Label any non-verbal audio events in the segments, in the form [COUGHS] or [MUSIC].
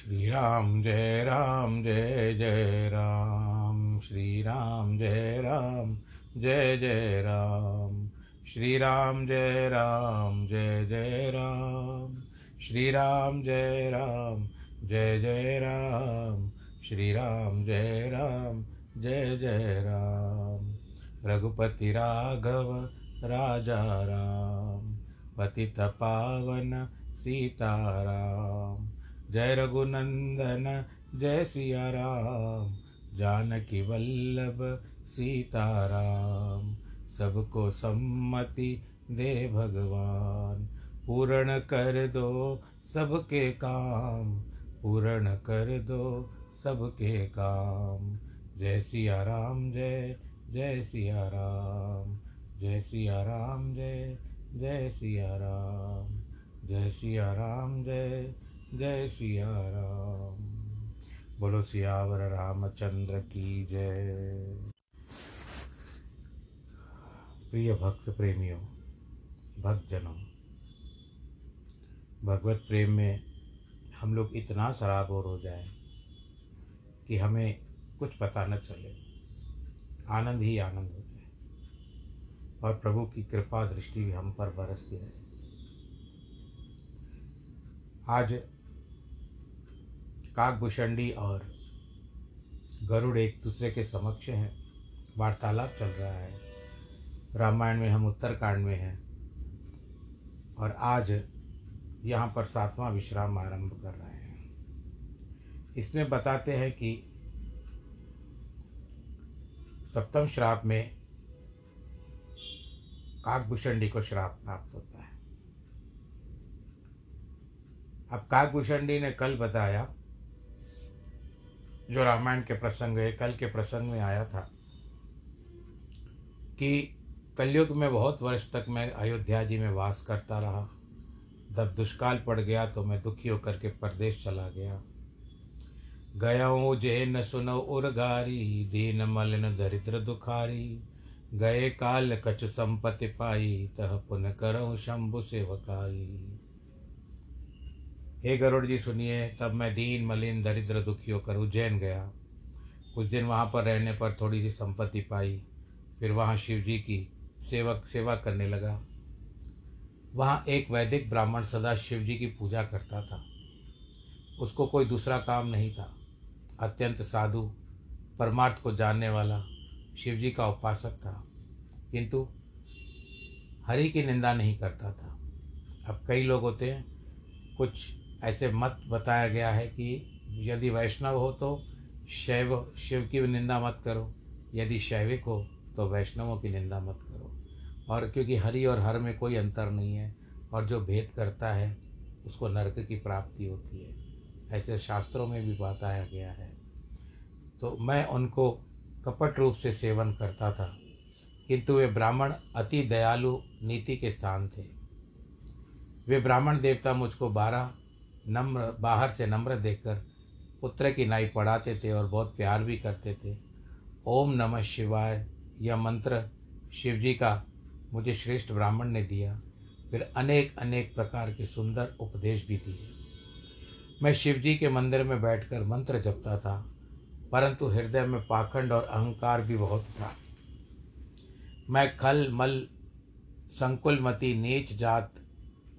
श्रीराम जय राम जय जय राम। श्री राम जय राम जय जय राम। श्री राम जय राम जय जय राम। श्री राम जय राम जय जय राम। श्री राम जय राम जय जय राम। रघुपति राघव राजा राम। पतित पावन सीताराम जय रघुनंदन, जय सिया राम जानकी वल्लभ, सीताराम, सबको सम्मति दे भगवान। पूर्ण कर दो सबके काम, पूर्ण कर दो सबके काम। जय सिया राम जय जय सिया राम जय सिया राम जय जय सिया राम जय सिया राम जय जय सिया राम बोलो सियावर रामचंद्र की जय। प्रिय भक्त प्रेमियों, भक्तजनों, भगवत प्रेम में हम लोग इतना सराबोर हो जाए कि हमें कुछ पता न चले। आनंद ही आनंद हो जाए। और प्रभु की कृपा दृष्टि भी हम पर बरसती रहे। आज काकभूषणी और गरुड़ एक दूसरे के समक्ष हैं। वार्तालाप चल रहा है। रामायण में हम उत्तरकांड में हैं और आज यहाँ पर सातवां विश्राम आरंभ कर रहे हैं। इसमें बताते हैं कि सप्तम श्राप में काकभूषणी को श्राप प्राप्त होता है। अब काकभूषणी ने कल बताया जो रामायण के प्रसंग है, कल के प्रसंग में आया था कि कलयुग में बहुत वर्ष तक मैं अयोध्या जी में वास करता रहा। जब दुष्काल पड़ गया तो मैं दुखी होकर के परदेश चला गया। गया हूँ जे न सुनो उर्गारी दीन मलिन दरिद्र दुखारी। गए काल कछ संपत्ति पाई, तह पुन करो शंभु सेवकाई। हे गरुड़ जी सुनिए, तब मैं दीन, मलिन, दरिद्र दुखी होकर उज्जैन गया। कुछ दिन वहाँ पर रहने पर थोड़ी सी संपत्ति पाई। फिर वहाँ शिव जी की सेवक, सेवा करने लगा। वहाँ एक वैदिक ब्राह्मण सदा शिव जी की पूजा करता था। उसको कोई दूसरा काम नहीं था। अत्यंत साधु, परमार्थ को जानने वाला शिव जी का उपासक था। किंतु हरि की निंदा नहीं करता था। अब कई लोग होते हैं, कुछ ऐसे मत बताया गया है कि यदि वैष्णव हो तो शैव, शिव की निंदा मत करो। यदि शैविक हो तो वैष्णवों की निंदा मत करो। और क्योंकि हरि और हर में कोई अंतर नहीं है और जो भेद करता है, उसको नरक की प्राप्ति होती है। ऐसे शास्त्रों में भी बताया गया है। तो मैं उनको कपट रूप से सेवन करता था, किंतु वे ब्राह्मण अति दयालु नीति के स्थान थे। वे ब्राह्मण देवता मुझको बारह नम्र, बाहर से नम्र देखकर पुत्र की नाई पढ़ाते थे और बहुत प्यार भी करते थे। ओम नमः शिवाय, यह मंत्र शिव जी का मुझे श्रेष्ठ ब्राह्मण ने दिया। फिर अनेक अनेक प्रकार के सुंदर उपदेश भी दिए। मैं शिव जी के मंदिर में बैठकर मंत्र जपता था, परंतु हृदय में पाखंड और अहंकार भी बहुत था। मैं खल मल संकुलमती नीच जात,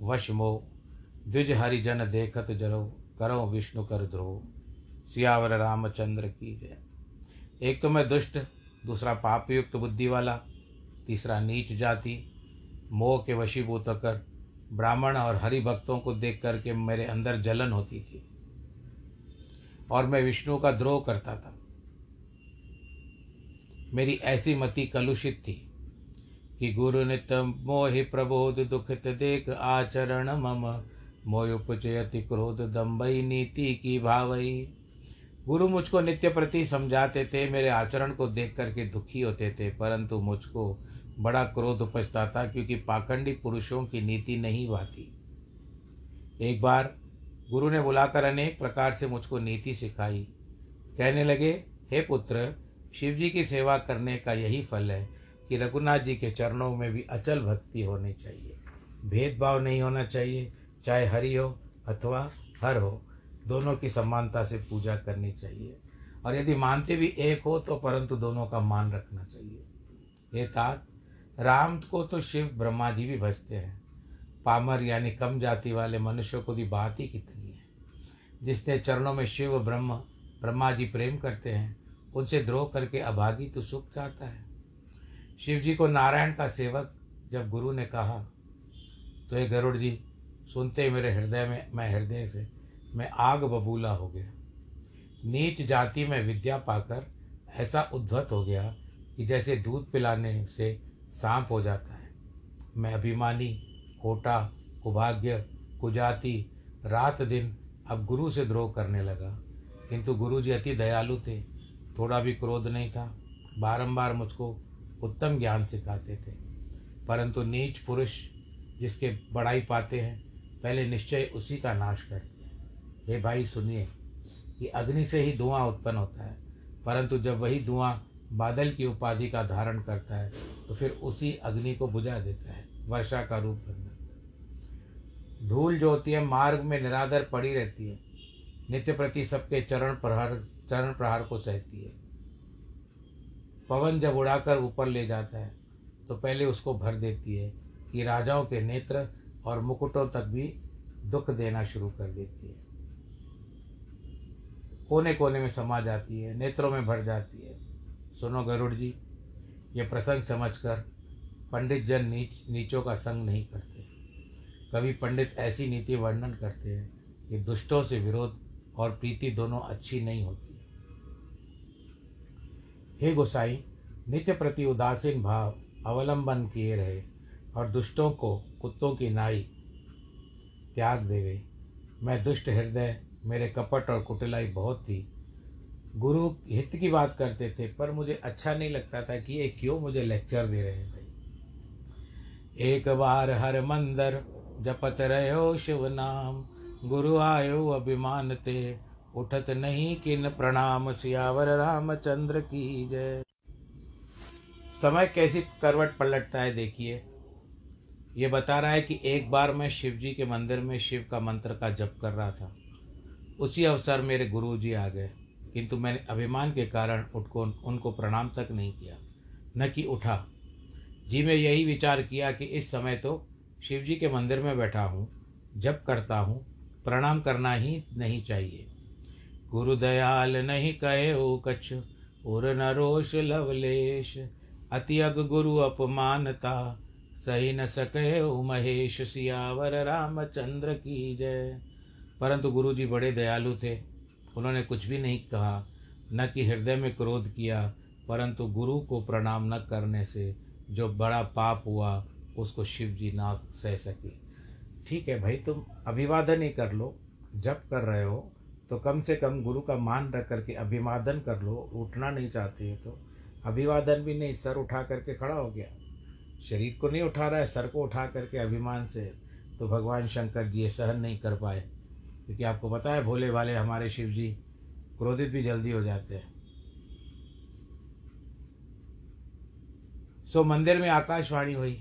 वश मोह द्विज हरिजन देखत जरो करो विष्णु कर ध्रुव। सियावर रामचंद्र की जय। एक तो मैं दुष्ट, दूसरा पापयुक्त बुद्धि वाला तीसरा नीच जाति, मोह के वशीभूत कर ब्राह्मण और हरि भक्तों को देख करके मेरे अंदर जलन होती थी और मैं विष्णु का द्रोह करता था। मेरी ऐसी मति कलुषित थी कि गुरु नित मोहि प्रबोध दुखित देख आचरण मम मोयुपचयति क्रोध दम्बई नीति की भावई गुरु मुझको नित्य प्रति समझाते थे, मेरे आचरण को देख करके दुखी होते थे, परंतु मुझको बड़ा क्रोध उपजता था, क्योंकि पाखंडी पुरुषों की नीति नहीं भाती। एक बार गुरु ने बुलाकर अनेक प्रकार से मुझको नीति सिखाई। कहने लगे, हे पुत्र शिव जी की सेवा करने का यही फल है कि रघुनाथ जी के चरणों में भी अचल भक्ति होनी चाहिए। भेदभाव नहीं होना चाहिए चाहे हरि हो अथवा हर हो, दोनों की समानता से पूजा करनी चाहिए। और यदि मानते भी एक हो तो परंतु दोनों का मान रखना चाहिए। ये तात, राम को तो शिव ब्रह्मा जी भी भजते हैं। पामर यानी कम जाति वाले मनुष्यों को भी बात ही कितनी है। जिसने चरणों में शिव, ब्रह्म ब्रह्मा जी प्रेम करते हैं, उनसे द्रोह करके अभागी तो सुख चाहता है। शिव जी को नारायण का सेवक जब गुरु ने कहा तो ये गरुड़ जी सुनते मेरे हृदय में, मैं हृदय से, मैं आग बबूला हो गया। नीच जाति में विद्या पाकर ऐसा उद्धत हो गया कि जैसे दूध पिलाने से सांप हो जाता है। मैं अभिमानी खोटा कुभाग्य, कुजाति, रात दिन अब गुरु से द्रोह करने लगा। किंतु गुरु जी अति दयालु थे, थोड़ा भी क्रोध नहीं था, बारंबार मुझको उत्तम ज्ञान सिखाते थे। परंतु नीच पुरुष जिसके बड़ाई पाते हैं पहले निश्चय उसी का नाश करते हे भाई, सुनिए कि अग्नि से ही धुआँ उत्पन्न होता है, परंतु जब वही धुआँ बादल की उपाधि का धारण करता है तो फिर उसी अग्नि को बुझा देता है, वर्षा का रूप बन जाता है। धूल जो होती है, मार्ग में निरादर पड़ी रहती है, नित्य प्रति सबके चरण प्रहार चरण प्रहार को सहती है। पवन जब उड़ाकर ऊपर ले जाता है तो पहले उसको भर देती है कि राजाओं के नेत्र और मुकुटों तक भी दुख देना शुरू कर देती है। कोने कोने में समा जाती है, नेत्रों में भर जाती है। सुनो गरुड़ जी, ये प्रसंग समझकर पंडित जन नीच, नीचों का संग नहीं करते। कभी पंडित ऐसी नीति वर्णन करते हैं कि दुष्टों से विरोध और प्रीति दोनों अच्छी नहीं होती। हे गोसाई, नित्य प्रति उदासीन भाव अवलंबन किए रहे। और दुष्टों को कुत्तों की नाई त्याग देवे। मैं दुष्ट हृदय, मेरे कपट और कुटिलाई बहुत थी। गुरु हित की बात करते थे, पर मुझे अच्छा नहीं लगता था कि ये क्यों मुझे लेक्चर दे रहे हैं भाई। एक बार हर मंदर जपत रहो शिव नाम, गुरु आयो अभिमान ते। उठत नहीं किन प्रणाम, सियावर रामचंद्र की जय। समय कैसी करवट पलटता है देखिए। ये बता रहा है कि एक बार मैं शिव जी के मंदिर में शिव का मंत्र का जप कर रहा था। उसी अवसर मेरे गुरु जी आ गए, किंतु मैंने अभिमान के कारण उठको उनको प्रणाम तक नहीं किया, न कि उठा। जी, मैं यही विचार किया कि इस समय तो शिव जी के मंदिर में बैठा हूँ जब करता हूँ, प्रणाम करना ही नहीं चाहिए। गुरु दयाल नहीं कहे ओ कछ उर न रोष लवलेश, अति अग गुरु अपमानता सही न सके महेश सियावर, रामचंद्र की जय। परंतु गुरु जी बड़े दयालु थे। उन्होंने कुछ भी नहीं कहा, न कि हृदय में क्रोध किया, परंतु गुरु को प्रणाम न करने से जो बड़ा पाप हुआ, उसको शिव जी ना सह सके। ठीक है भाई, तुम अभिवादन ही कर लो। जब कर रहे हो तो कम से कम गुरु का मान रख करके अभिवादन कर लो। उठना नहीं चाहते हो तो। अभिवादन भी नहीं, सर उठा करके खड़ा हो गया। शरीर को नहीं उठा रहा है, सर को उठा करके अभिमान से तो भगवान शंकर जी ये सहन नहीं कर पाए। क्योंकि आपको पता है, भोले वाले हमारे शिव जी क्रोधित भी जल्दी हो जाते हैं। सो मंदिर में आकाशवाणी हुई,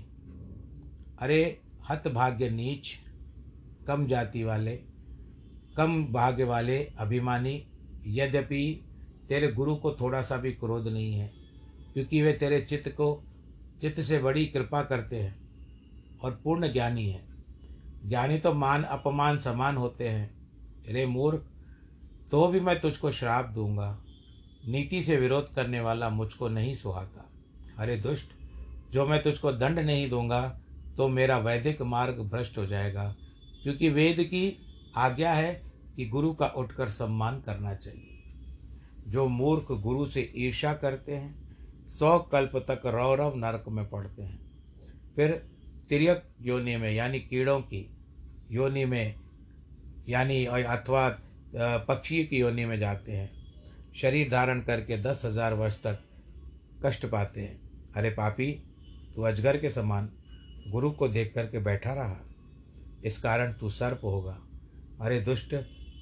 अरे हत भाग्य नीच, कम जाति वाले, कम भाग्य वाले अभिमानी, यद्यपि तेरे गुरु को थोड़ा सा भी क्रोध नहीं है, क्योंकि वे तेरे चित्त को चित्त से बड़ी कृपा करते हैं और पूर्ण ज्ञानी है। ज्ञानी तो मान, अपमान, समान होते हैं। रे मूर्ख तो भी मैं तुझको श्राप दूँगा। नीति से विरोध करने वाला मुझको नहीं सुहाता। अरे दुष्ट, जो मैं तुझको दंड नहीं दूँगा तो मेरा वैदिक मार्ग भ्रष्ट हो जाएगा, क्योंकि वेद की आज्ञा है कि गुरु का उठकर सम्मान करना चाहिए। जो मूर्ख गुरु से ईर्षा करते हैं सौ कल्प तक रौरव नरक में पड़ते हैं। फिर तिरक योनि में, यानी कीड़ों की योनि में, यानी अथवा पक्षी की योनि में जाते हैं। शरीर धारण करके दस हज़ार वर्ष तक कष्ट पाते हैं। अरे पापी, तू अजगर के समान गुरु को देख करके बैठा रहा। इस कारण तू सर्प होगा। अरे दुष्ट,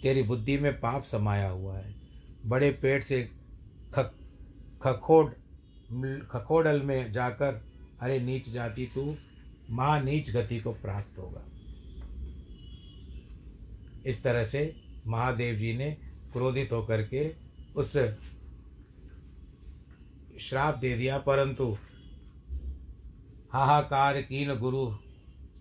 तेरी बुद्धि में पाप समाया हुआ है। बड़े पेट से खक, खखोड खखोडल में जाकर, अरे नीच जाति तू महा नीच गति को प्राप्त होगा। इस तरह से महादेव जी ने क्रोधित होकर के उस श्राप दे दिया, परंतु हाहाकार कीन गुरु,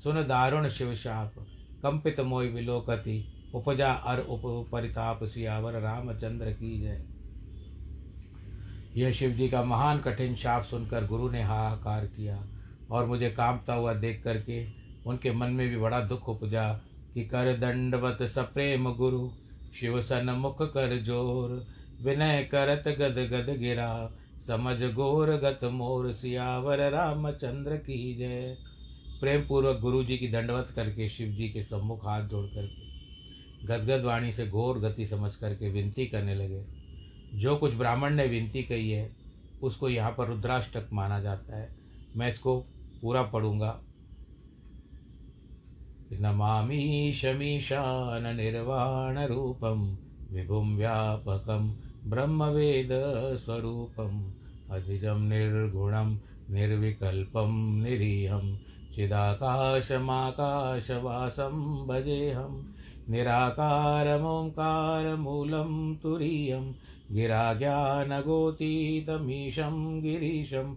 सुन दारुण शिव शाप, कंपित मोय विलोकति, उपजा अर उप परिताप सियावर, रामचंद्र की जय। यह शिव जी का महान कठिन शाप सुनकर गुरु ने हाहाकार किया और मुझे कांपता हुआ देख करके उनके मन में भी बड़ा दुख उपजा कि कर दंडवत सप्रेम गुरु, शिव सन मुख कर ज़ोर, विनय करत गद गद गिरा, समझ गोर गत मोर, सियावर रामचंद्र की जय। प्रेम पूर्वक गुरु जी की दंडवत करके शिव जी के सम्मुख हाथ जोड़ करके गदगद वाणी से घोर गति समझ करके विनती करने लगे। जो कुछ ब्राह्मण ने विनती कही है, उसको यहाँ पर रुद्राष्टक माना जाता है। मैं इसको पूरा पढ़ूँगा। नमामि शमीशान निर्वाण रूपम विभुम व्यापकम ब्रह्मवेदस्वरूपम् अद्विजं निर्गुणं निर्विकल्पं निरीहं, चिदाकाशमाकाशवासं भजेऽहं निराकारमोङ्कारमूलं तुरीयं गिराज्ञानगोतीतमीशं गिरीशं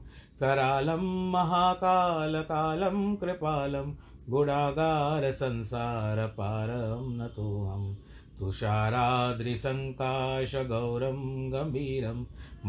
करालं महाकालकालं कृपालं गुणागारसंसारपारं नतोऽहम् तुषाराद्रिसङ्काशगौरं गम्भीरं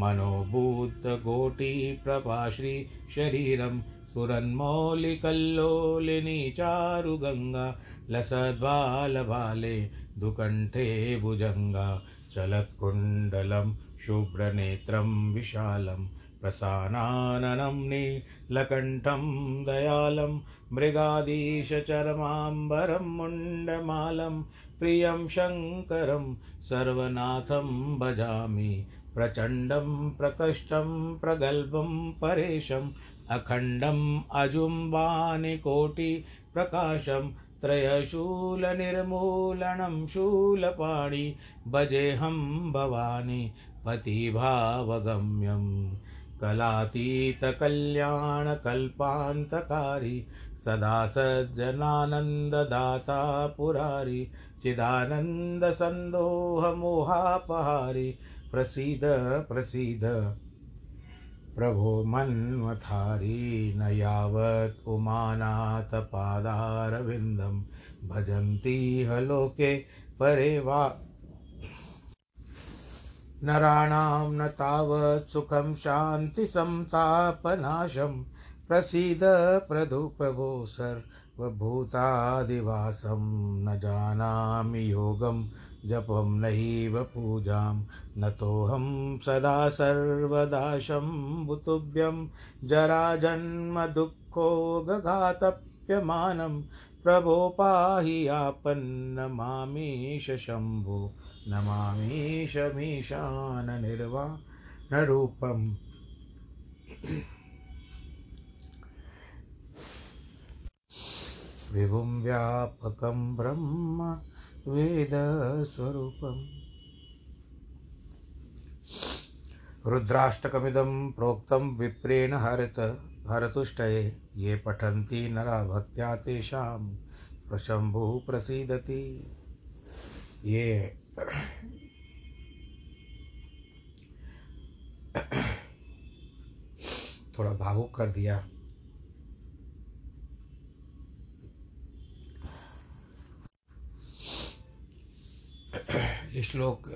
मनोभूतकोटिप्रभाश्रीशरीरं स्फुरन्मौलिकल्लोलिनी चारुगङ्गा लसद्बालबाले दुकण्ठे भुजङ्गा चलत्कुण्डलं शुभ्रनेत्रं विशालं प्रसानाननं नीलकण्ठं दयालं मृगाधीशचरमाम्बरं मुण्डमालं प्रियं शङ्करं सर्वनाथं भजामि प्रचण्डं प्रकष्टं प्रगल्भं परेशम् अखण्डम् अजुम्बानिकोटिप्रकाशं त्रयशूलनिर्मूलनं शूलपाणि भजेऽहं भवानि पतिभावगम्यं। कलातीतकल्याणकल्पान्तकारी सदा सज्जनानन्ददाता पुरारी चिदानन्दसन्दोहमोहापहारि प्रसीद प्रसीद। प्रभो मन्वथारी न यावत् उमानाथपादारविन्दं भजन्ति ह लोके परे वा। नराणां न तावत् सुखं शान्तिसंतापनाशं प्रसीद प्रधु प्रभो सर्वभूतादिवासं। न जानामि योगं जपं नैव पूजां नतोऽहं सदा सर्वदा शम्भुतुभ्यं जराजन्मदुःखोगघातप्यमानं प्रभो पाहि आपन्नमामीश शम्भो। नमामीशमीशाननिर्वाणरूपम् विभुं व्यापकं ब्रह्म वेदस्वरूपम्। रुद्राष्टकमिदं प्रोक्तं विप्रेण हरत, हरतुष्टये, ये पठन्ति नरा भक्त्या तेषां, प्रशम्भुः प्रसीदति। ये [COUGHS] थोड़ा भावुक कर दिया। श्लोक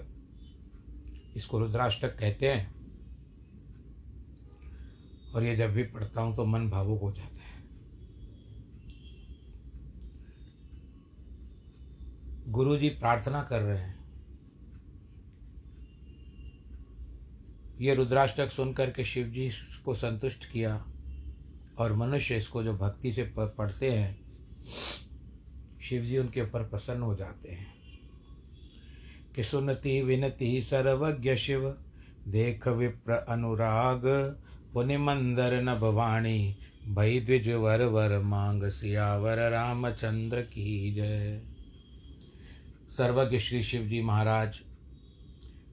इसको रुद्राष्टक कहते हैं। और ये जब भी पढ़ता हूँ तो मन भावुक हो जाता है। गुरु जी प्रार्थना कर रहे हैं। ये रुद्राष्टक सुनकर के शिव जी को संतुष्ट किया और मनुष्य इसको जो भक्ति से पढ़ते हैं शिव जी उनके ऊपर प्रसन्न हो जाते हैं। कि सुनती विनती सर्वज्ञ शिव। देख विप्र अनुराग पुनि मंदर न भवाणी भई द्विज वर वर मांग सियावर रामचंद्र की जय। सर्वज्ञ श्री शिव जी महाराज,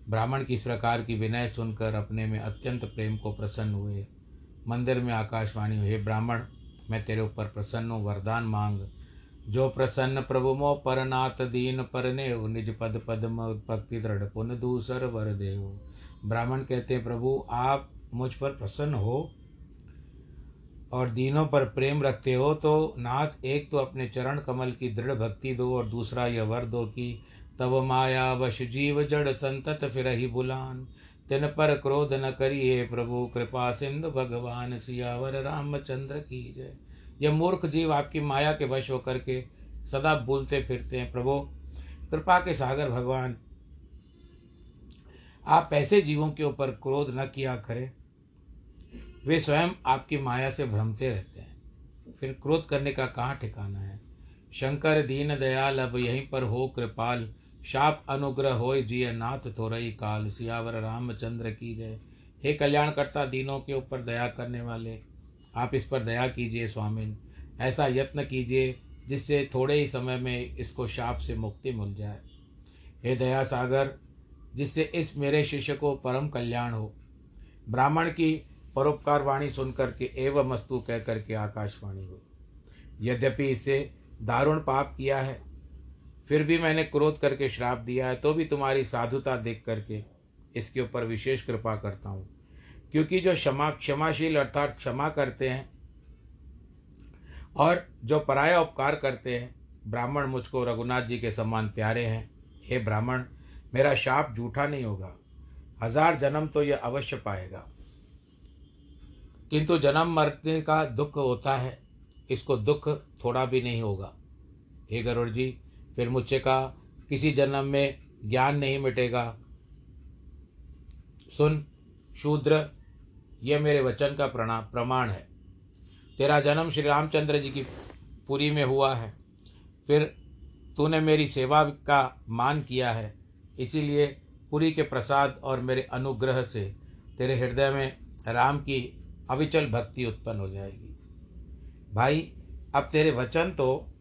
ब्राह्मण की इस प्रकार की विनय सुनकर अपने में अत्यंत प्रेम को प्रसन्न हुए। मंदिर में आकाशवाणी हुए ब्राह्मण, मैं तेरे ऊपर प्रसन्न हूँ, वरदान मांग। जो प्रसन्न प्रभु मो परनाथ दीन पर ने निज पद पद भक्ति दृढ़ पुन दूसर वर देव ब्राह्मण कहते प्रभु, आप मुझ पर प्रसन्न हो और दीनों पर प्रेम रखते हो तो नाथ, एक तो अपने चरण कमल की दृढ़ भक्ति दो और दूसरा यह वर दो कि तब माया वश जीव जड़ संतत फिर ही बुलान। तिन पर क्रोध न करिए प्रभु, कृपा सिंधु भगवान सियावर रामचंद्र की जय। यह मूर्ख जीव आपकी माया के वश होकर के सदा भूलते फिरते हैं, प्रभो, कृपा के सागर भगवान, आप ऐसे जीवों के ऊपर क्रोध न किया करें। वे स्वयं आपकी माया से भ्रमते रहते हैं। फिर क्रोध करने का कहाँ ठिकाना है? शंकर दीन दयाल, अब यहीं पर हो कृपाल। शाप अनुग्रह हो जिय नाथ थोरई काल। सियावर रामचंद्र की जय। हे कल्याणकर्ता, दीनों के ऊपर दया करने वाले आप इस पर दया कीजिए स्वामिन। ऐसा यत्न कीजिए जिससे थोड़े ही समय में इसको शाप से मुक्ति मिल जाए। हे दया सागर जिससे इस मेरे शिष्य को परम कल्याण हो। ब्राह्मण की परोपकार वाणी सुनकर के एवं मस्तु कह करके आकाशवाणी हो। यद्यपि इससे दारुण पाप किया है, फिर भी मैंने क्रोध करके श्राप दिया है तो भी तुम्हारी साधुता देख करके इसके ऊपर विशेष कृपा करता हूँ। क्योंकि जो क्षमा, क्षमाशील अर्थात क्षमा करते हैं और जो पराया उपकार करते हैं, ब्राह्मण मुझको रघुनाथ जी के समान प्यारे हैं। हे ब्राह्मण, मेरा शाप झूठा नहीं होगा। हज़ार जन्म तो यह अवश्य पाएगा। किंतु जन्म मरने का दुख होता है, इसको दुख थोड़ा भी नहीं होगा। हे गरुड़ जी, फिर मुझसे कहा, किसी जन्म में ज्ञान नहीं मिटेगा। सुन, शूद्र यह मेरे वचन का प्रमाण है। तेरा जन्म श्री रामचंद्र जी की पुरी में हुआ है। फिर तूने मेरी सेवा का मान किया है। इसीलिए पुरी के प्रसाद और मेरे अनुग्रह से तेरे हृदय में राम की अविचल भक्ति उत्पन्न हो जाएगी। भाई, अब तेरे वचन तो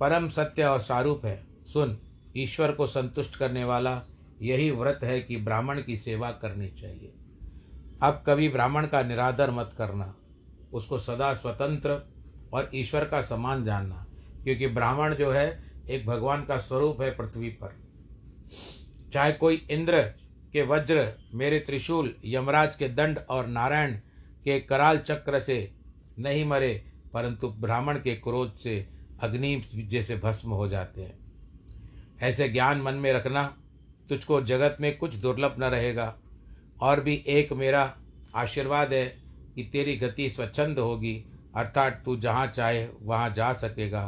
परम सत्य और सारूप है। सुन, ईश्वर को संतुष्ट करने वाला यही व्रत है कि ब्राह्मण की सेवा करनी चाहिए। अब कभी ब्राह्मण का निरादर मत करना। उसको सदा स्वतंत्र और ईश्वर का समान जानना, क्योंकि ब्राह्मण जो है, एक भगवान का स्वरूप है पृथ्वी पर। चाहे कोई इंद्र के वज्र, मेरे त्रिशूल, यमराज के दंड और नारायण के कराल चक्र से नहीं मरे, परंतु ब्राह्मण के क्रोध से अग्नि जैसे भस्म हो जाते हैं। ऐसे ज्ञान मन में रखना, तुझको जगत में कुछ दुर्लभ न रहेगा। और भी एक मेरा आशीर्वाद है कि तेरी गति स्वच्छंद होगी अर्थात तू जहाँ चाहे वहाँ जा सकेगा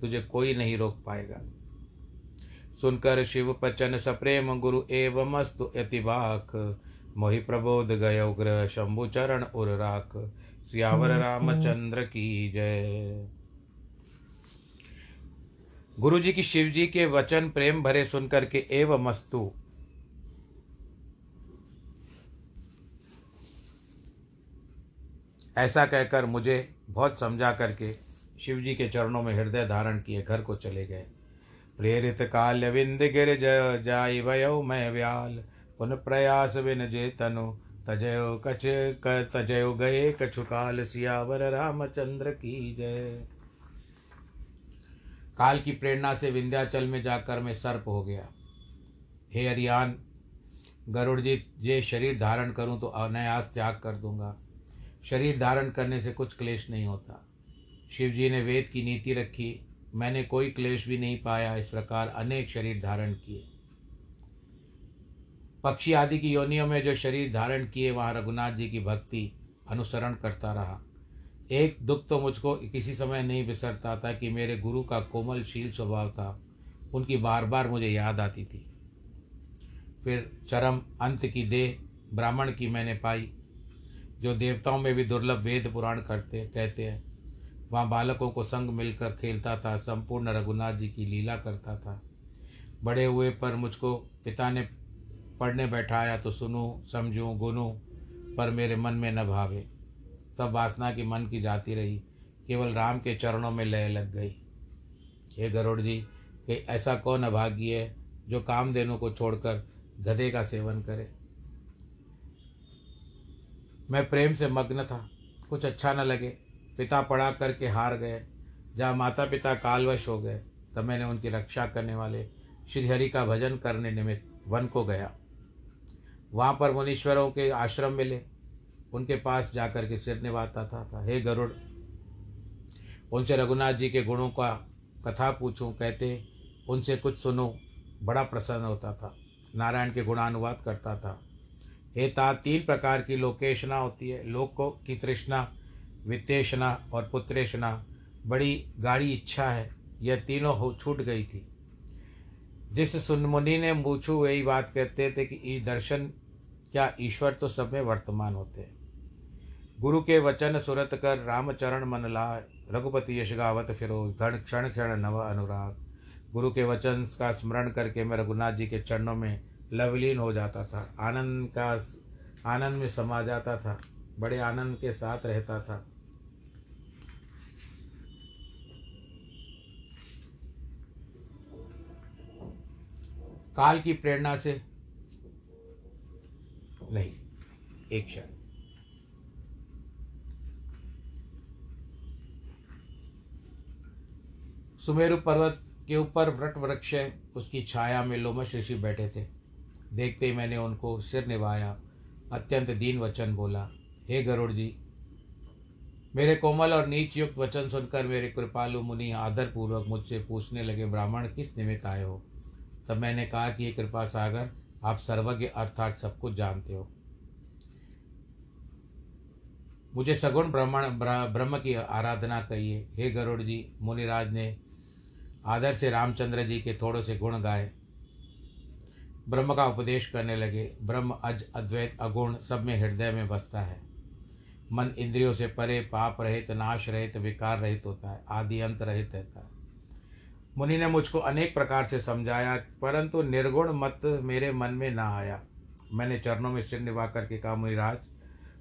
तुझे कोई नहीं रोक पाएगा। सुनकर शिव पचन सप्रेम गुरु एवं अस्तु अतिबाख मोहि प्रबोध गय उग्र शंभु चरण उर राख। सियावर रामचंद्र की जय। गुरु जी की शिव जी के वचन प्रेम भरे सुनकर के एव मस्तु ऐसा कहकर मुझे बहुत समझा करके शिव जी के चरणों में हृदय धारण किए, घर को चले गए। प्रेरित काल्य विंद गिर जय जाय वयो मैं व्याल। पुन प्रयास विन जे तनु तजयो कछ तजयो गए कछु काल सियावर रामचंद्र की जय। काल की प्रेरणा से विंध्याचल में जाकर मैं सर्प हो गया। हे अरियान, गरुड़ जी, ये शरीर धारण करूँ तो अनायास त्याग कर दूँगा। शरीर धारण करने से कुछ क्लेश नहीं होता। शिव जी ने वेद की नीति रखी। मैंने कोई क्लेश भी नहीं पाया। इस प्रकार अनेक शरीर धारण किए। पक्षी आदि की योनियों में जो शरीर धारण किए, वहाँ रघुनाथ जी की भक्ति अनुसरण करता रहा। एक दुख तो मुझको किसी समय नहीं बिसरता था कि मेरे गुरु का कोमलशील स्वभाव था। उनकी बार बार मुझे याद आती थी। फिर चरम अंत की देह ब्राह्मण की मैंने पाई। जो देवताओं में भी दुर्लभ वेद पुराण करते, कहते हैं। वहाँ बालकों को संग मिलकर खेलता था, संपूर्ण रघुनाथ जी की लीला करता था। बड़े हुए पर मुझको पिता ने पढ़ने बैठाया तो सुनूँ, समझूँ, गुनूं, पर मेरे मन में न भावे। सब वासना की मन की जाती रही, केवल राम के चरणों में लय लग गई। हे गरुड़ जी, कि ऐसा कौन अभागी है जो काम कामधेनु को छोड़कर गधे का सेवन करे? मैं प्रेम से मग्न था। कुछ अच्छा न लगे। पिता पढ़ा करके हार गए। जहाँ माता पिता कालवश हो गए तब मैंने उनकी रक्षा करने वाले श्रीहरि का भजन करने निमित्त वन को गया। वहाँ पर मुनीश्वरों के आश्रम मिले। उनके पास जाकर के सिर निभाता था, था हे गरुड़ उनसे रघुनाथ जी के गुणों का कथा पूछूँ। कहते उनसे कुछ सुनो। बड़ा प्रसन्न होता था। नारायण के गुणानुवाद करता था। हे ता तीन प्रकार की लोकेशना होती है। लोको की तृष्णा, वित्तेषणा और पुत्रेशना बड़ी गाढ़ी इच्छा है। यह तीनों हो छूट गई थी। जिस सुनमुनि ने पूछू वही बात कहते थे कि, ई दर्शन, क्या ईश्वर तो सब में वर्तमान होते हैं? गुरु के वचन सुरत कर रामचरण मन लाय रघुपति यशगावत फिरो। घण क्षण क्षण नव अनुराग। गुरु के वचन का स्मरण करके मैं रघुनाथ जी के चरणों में लवलीन हो जाता था। आनंद का आनंद में समा जाता था। बड़े आनंद के साथ रहता था। काल की प्रेरणा से नहीं, एक क्षण। सुमेरु पर्वत के ऊपर व्रट वृक्ष है, उसकी छाया में लोमश ऋषि बैठे थे। देखते ही मैंने उनको सिर निभाया, अत्यंत दीन वचन बोला, हे गरुड़ जी मेरे कोमल और नीच युक्त वचन सुनकर मेरे कृपालु मुनि आदरपूर्वक मुझसे पूछने लगे, ब्राह्मण, किस निमित्त आए हो? तब मैंने कहा कि ये कृपा सागर, आप सर्वज्ञ अर्थात सब कुछ जानते हो। मुझे सगुण ब्राह्मण ब्रह्म की आराधना कहिए। हे गरुड़ जी मुनिराज ने आदर से रामचंद्र जी के थोड़े से गुण गाए ब्रह्म का उपदेश करने लगे। ब्रह्म अज, अद्वैत, अगुण सब में हृदय में बसता है। मन इंद्रियों से परे, पाप रहित, नाश रहित, विकार रहित होता है। आदि अंत रहित रहता है। मुनि ने मुझको अनेक प्रकार से समझाया, परंतु निर्गुण मत मेरे मन में ना आया। मैंने चरणों में सिर निभा करके कहा, मुनिराज,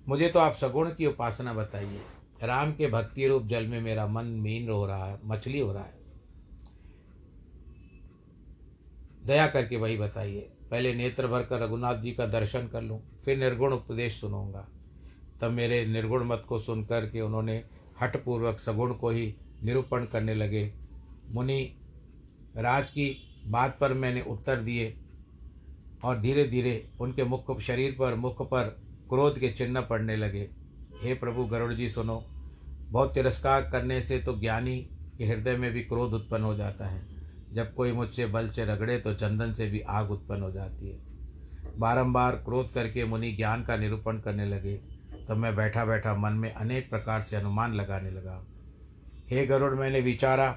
मुझे तो आप सगुण की उपासना बताइए। राम के भक्ति रूप जल में मेरा मन मीन हो रहा है, मछली हो रहा है। दया करके वही बताइए। पहले नेत्र भर कर रघुनाथ जी का दर्शन कर लूँ, फिर निर्गुण उपदेश सुनूँगा। तब मेरे निर्गुण मत को सुन कर के उन्होंने हठपूर्वक सगुण को ही निरूपण करने लगे। मुनि, राज की बात पर मैंने उत्तर दिए और धीरे धीरे उनके मुख शरीर पर, मुख पर क्रोध के चिन्ह पड़ने लगे। हे प्रभु, गरुड़ जी सुनो, बहुत तिरस्कार करने से तो ज्ञानी के हृदय में भी क्रोध उत्पन्न हो जाता है। जब कोई मुझसे बल से रगड़े तो चंदन से भी आग उत्पन्न हो जाती है। बारंबार क्रोध करके मुनि ज्ञान का निरूपण करने लगे, तब मैं बैठा बैठा मन में अनेक प्रकार से अनुमान लगाने लगा। हे गरुड़, मैंने विचारा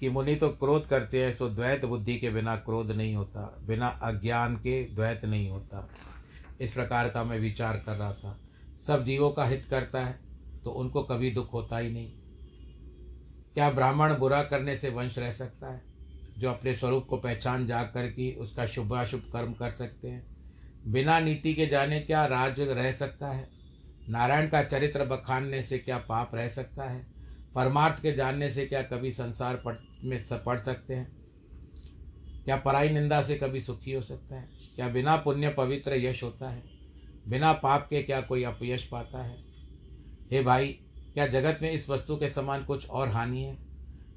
कि मुनि तो क्रोध करते हैं, सो द्वैत बुद्धि के बिना क्रोध नहीं होता, बिना अज्ञान के द्वैत नहीं होता। इस प्रकार का मैं विचार कर रहा था। सब जीवों का हित करता है तो उनको कभी दुख होता ही नहीं। क्या ब्राह्मण बुरा करने से वंश रह सकता है? जो अपने स्वरूप को पहचान जा कर के उसका शुभाशुभ कर्म कर सकते हैं। बिना नीति के जाने क्या राज रह सकता है? नारायण का चरित्र बखानने से क्या पाप रह सकता है? परमार्थ के जानने से क्या कभी संसार पढ़ में पढ़ सकते हैं? क्या पराई निंदा से कभी सुखी हो सकता है? क्या बिना पुण्य पवित्र यश होता है? बिना पाप के क्या कोई अपयश पाता है? हे भाई, क्या जगत में इस वस्तु के समान कुछ और हानि है?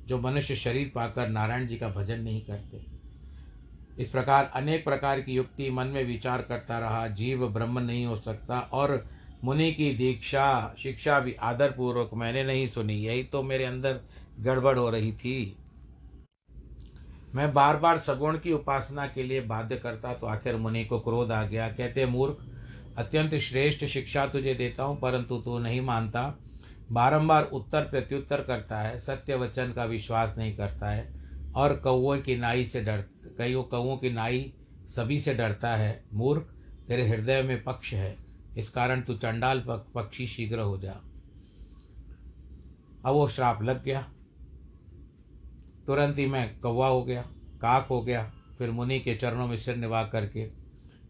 जो मनुष्य शरीर पाकर नारायण जी का भजन नहीं करते। इस प्रकार, अनेक प्रकार की युक्ति मन में विचार करता रहा, जीव ब्रह्म नहीं हो सकता, और मुनि की दीक्षा, शिक्षा भी आदरपूर्वक मैंने नहीं सुनी। यही तो मेरे अंदर गड़बड़ हो रही थी। मैं बार बार सगुण की उपासना के लिए बाध्य करता तो आखिर मुनि को क्रोध आ गया। कहते, मूर्ख, अत्यंत श्रेष्ठ शिक्षा तुझे देता हूँ, परंतु तू नहीं मानता। बारंबार उत्तर प्रत्युत्तर करता है, सत्य वचन का विश्वास नहीं करता है और कौओं की नाई से डर कई कौओं की नाई सभी से डरता है। मूर्ख, तेरे हृदय में पक्ष है, इस कारण तू चंडाल पक्षी शीघ्र हो जा। अब वो श्राप लग गया। तुरंत ही मैं कौवा हो गया, काक हो गया, फिर मुनि के चरणों में सिर निभा करके,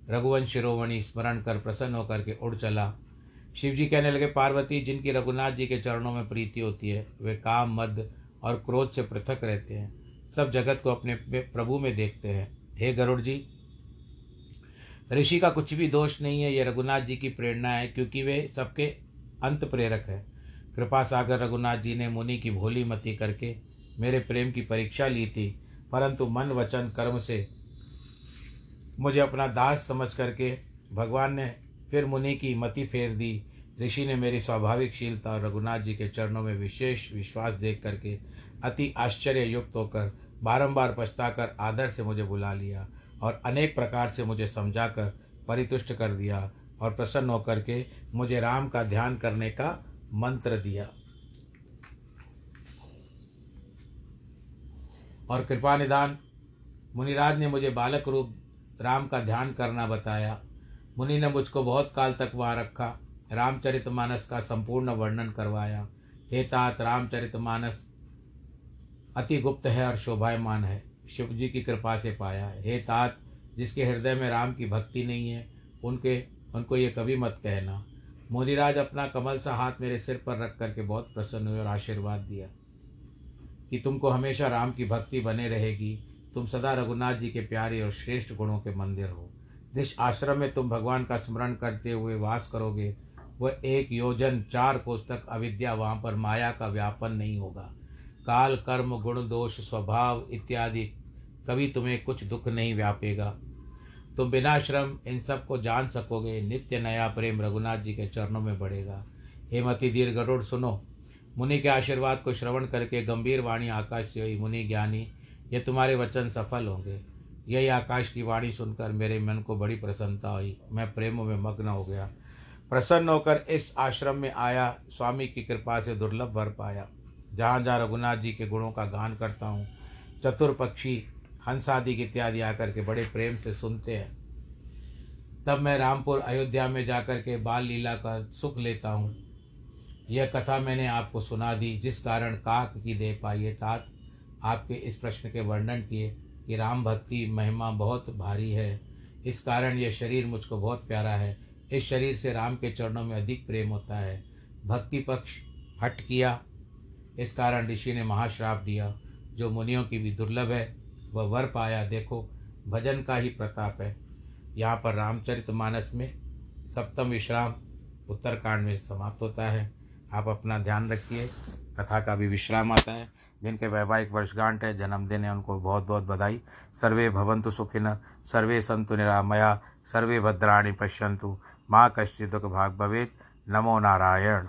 रघुवंश शिरोमणि स्मरण कर प्रसन्न होकर के उड़ चला। शिव जी कहने लगे, पार्वती, जिनकी रघुनाथ जी के चरणों में प्रीति होती है, वे काम, मद और क्रोध से पृथक रहते हैं। सब जगत को अपने प्रभु में देखते हैं। हे गरुड़ जी, ऋषि का कुछ भी दोष नहीं है, ये रघुनाथ जी की प्रेरणा है, क्योंकि वे सबके अंत प्रेरक है। कृपा सागर रघुनाथ जी ने मुनि की भोली मती करके मेरे प्रेम की परीक्षा ली थी, परंतु मन वचन कर्म से मुझे अपना दास समझ करके भगवान ने फिर मुनि की मति फेर दी। ऋषि ने मेरी स्वाभाविक शीलता और रघुनाथ जी के चरणों में विशेष विश्वास देख करके अति आश्चर्य युक्त होकर बारंबार पछताकर आदर से मुझे बुला लिया और अनेक प्रकार से मुझे समझाकर परितुष्ट कर दिया और प्रसन्न होकर के मुझे राम का ध्यान करने का मंत्र दिया। और कृपा निदान, मुनिराज ने मुझे बालक रूप राम का ध्यान करना बताया। मुनि ने मुझको बहुत काल तक वहाँ रखा। रामचरितमानस का संपूर्ण वर्णन करवाया। हे तात, रामचरितमानस, अति गुप्त है और शोभायमान है। शिव जी की कृपा से पाया है। तात, जिसके हृदय में राम की भक्ति नहीं है, उनके, उनको ये कभी मत कहना। मोदीराज अपना कमल सा हाथ मेरे सिर पर रख करके बहुत प्रसन्न हुए और आशीर्वाद दिया। कि तुमको हमेशा राम की भक्ति बने रहेगी। तुम सदा रघुनाथ जी के प्यारे और श्रेष्ठ गुणों के मंदिर हो। जिस आश्रम में तुम भगवान का स्मरण करते हुए वास करोगे वह एक योजन, चार कोष तक अविद्या, वहाँ पर माया का व्यापन नहीं होगा। काल, कर्म, गुण, दोष, स्वभाव इत्यादि, कभी तुम्हें कुछ दुख नहीं व्यापेगा। तुम बिना श्रम इन सबको जान सकोगे, नित्य नया प्रेम रघुनाथ जी के चरणों में बढ़ेगा। हेमति दीर्घ गरुड़ सुनो। मुनि के आशीर्वाद को श्रवण करके गंभीर वाणी आकाश से हुई मुनि ज्ञानी, ये तुम्हारे वचन सफल होंगे। यही आकाश की वाणी सुनकर मेरे मन को बड़ी प्रसन्नता हुई। मैं प्रेमों में मग्न हो गया। प्रसन्न होकर इस आश्रम में आया, स्वामी की कृपा से दुर्लभ वर पाया। जहाँ जहाँ रघुनाथ जी के गुणों का गान करता हूँ, चतुर पक्षी हंसादि इत्यादि आकर के बड़े प्रेम से सुनते हैं। तब मैं रामपुर, अयोध्या में जाकर के बाल लीला का सुख लेता हूँ। यह कथा मैंने आपको सुना दी, जिस कारण काक की दे पाइए तात। आपके इस प्रश्न के वर्णन किए कि राम भक्ति महिमा बहुत भारी है। इस कारण यह शरीर मुझको बहुत प्यारा है। इस शरीर से राम के चरणों में अधिक प्रेम होता है। भक्ति पक्ष हट किया। इस कारण ऋषि ने महाश्राप दिया। जो मुनियों की भी दुर्लभ है, वह वर पाया। देखो, भजन का ही प्रताप है। यहाँ पर रामचरित मानस में सप्तम विश्राम उत्तरकांड में समाप्त होता है। आप अपना ध्यान रखिए। कथा का भी विश्राम आता है। जिनके वैवाहिक वर्षगांठ है, जन्मदिन है, उनको बहुत बहुत बधाई। सर्वे भवंतु सुखिन सर्वे संतु निरामया, सर्वे भद्राणी पश्यंतु माँ कश्चिदुख भाग भवेत। नमो नारायण।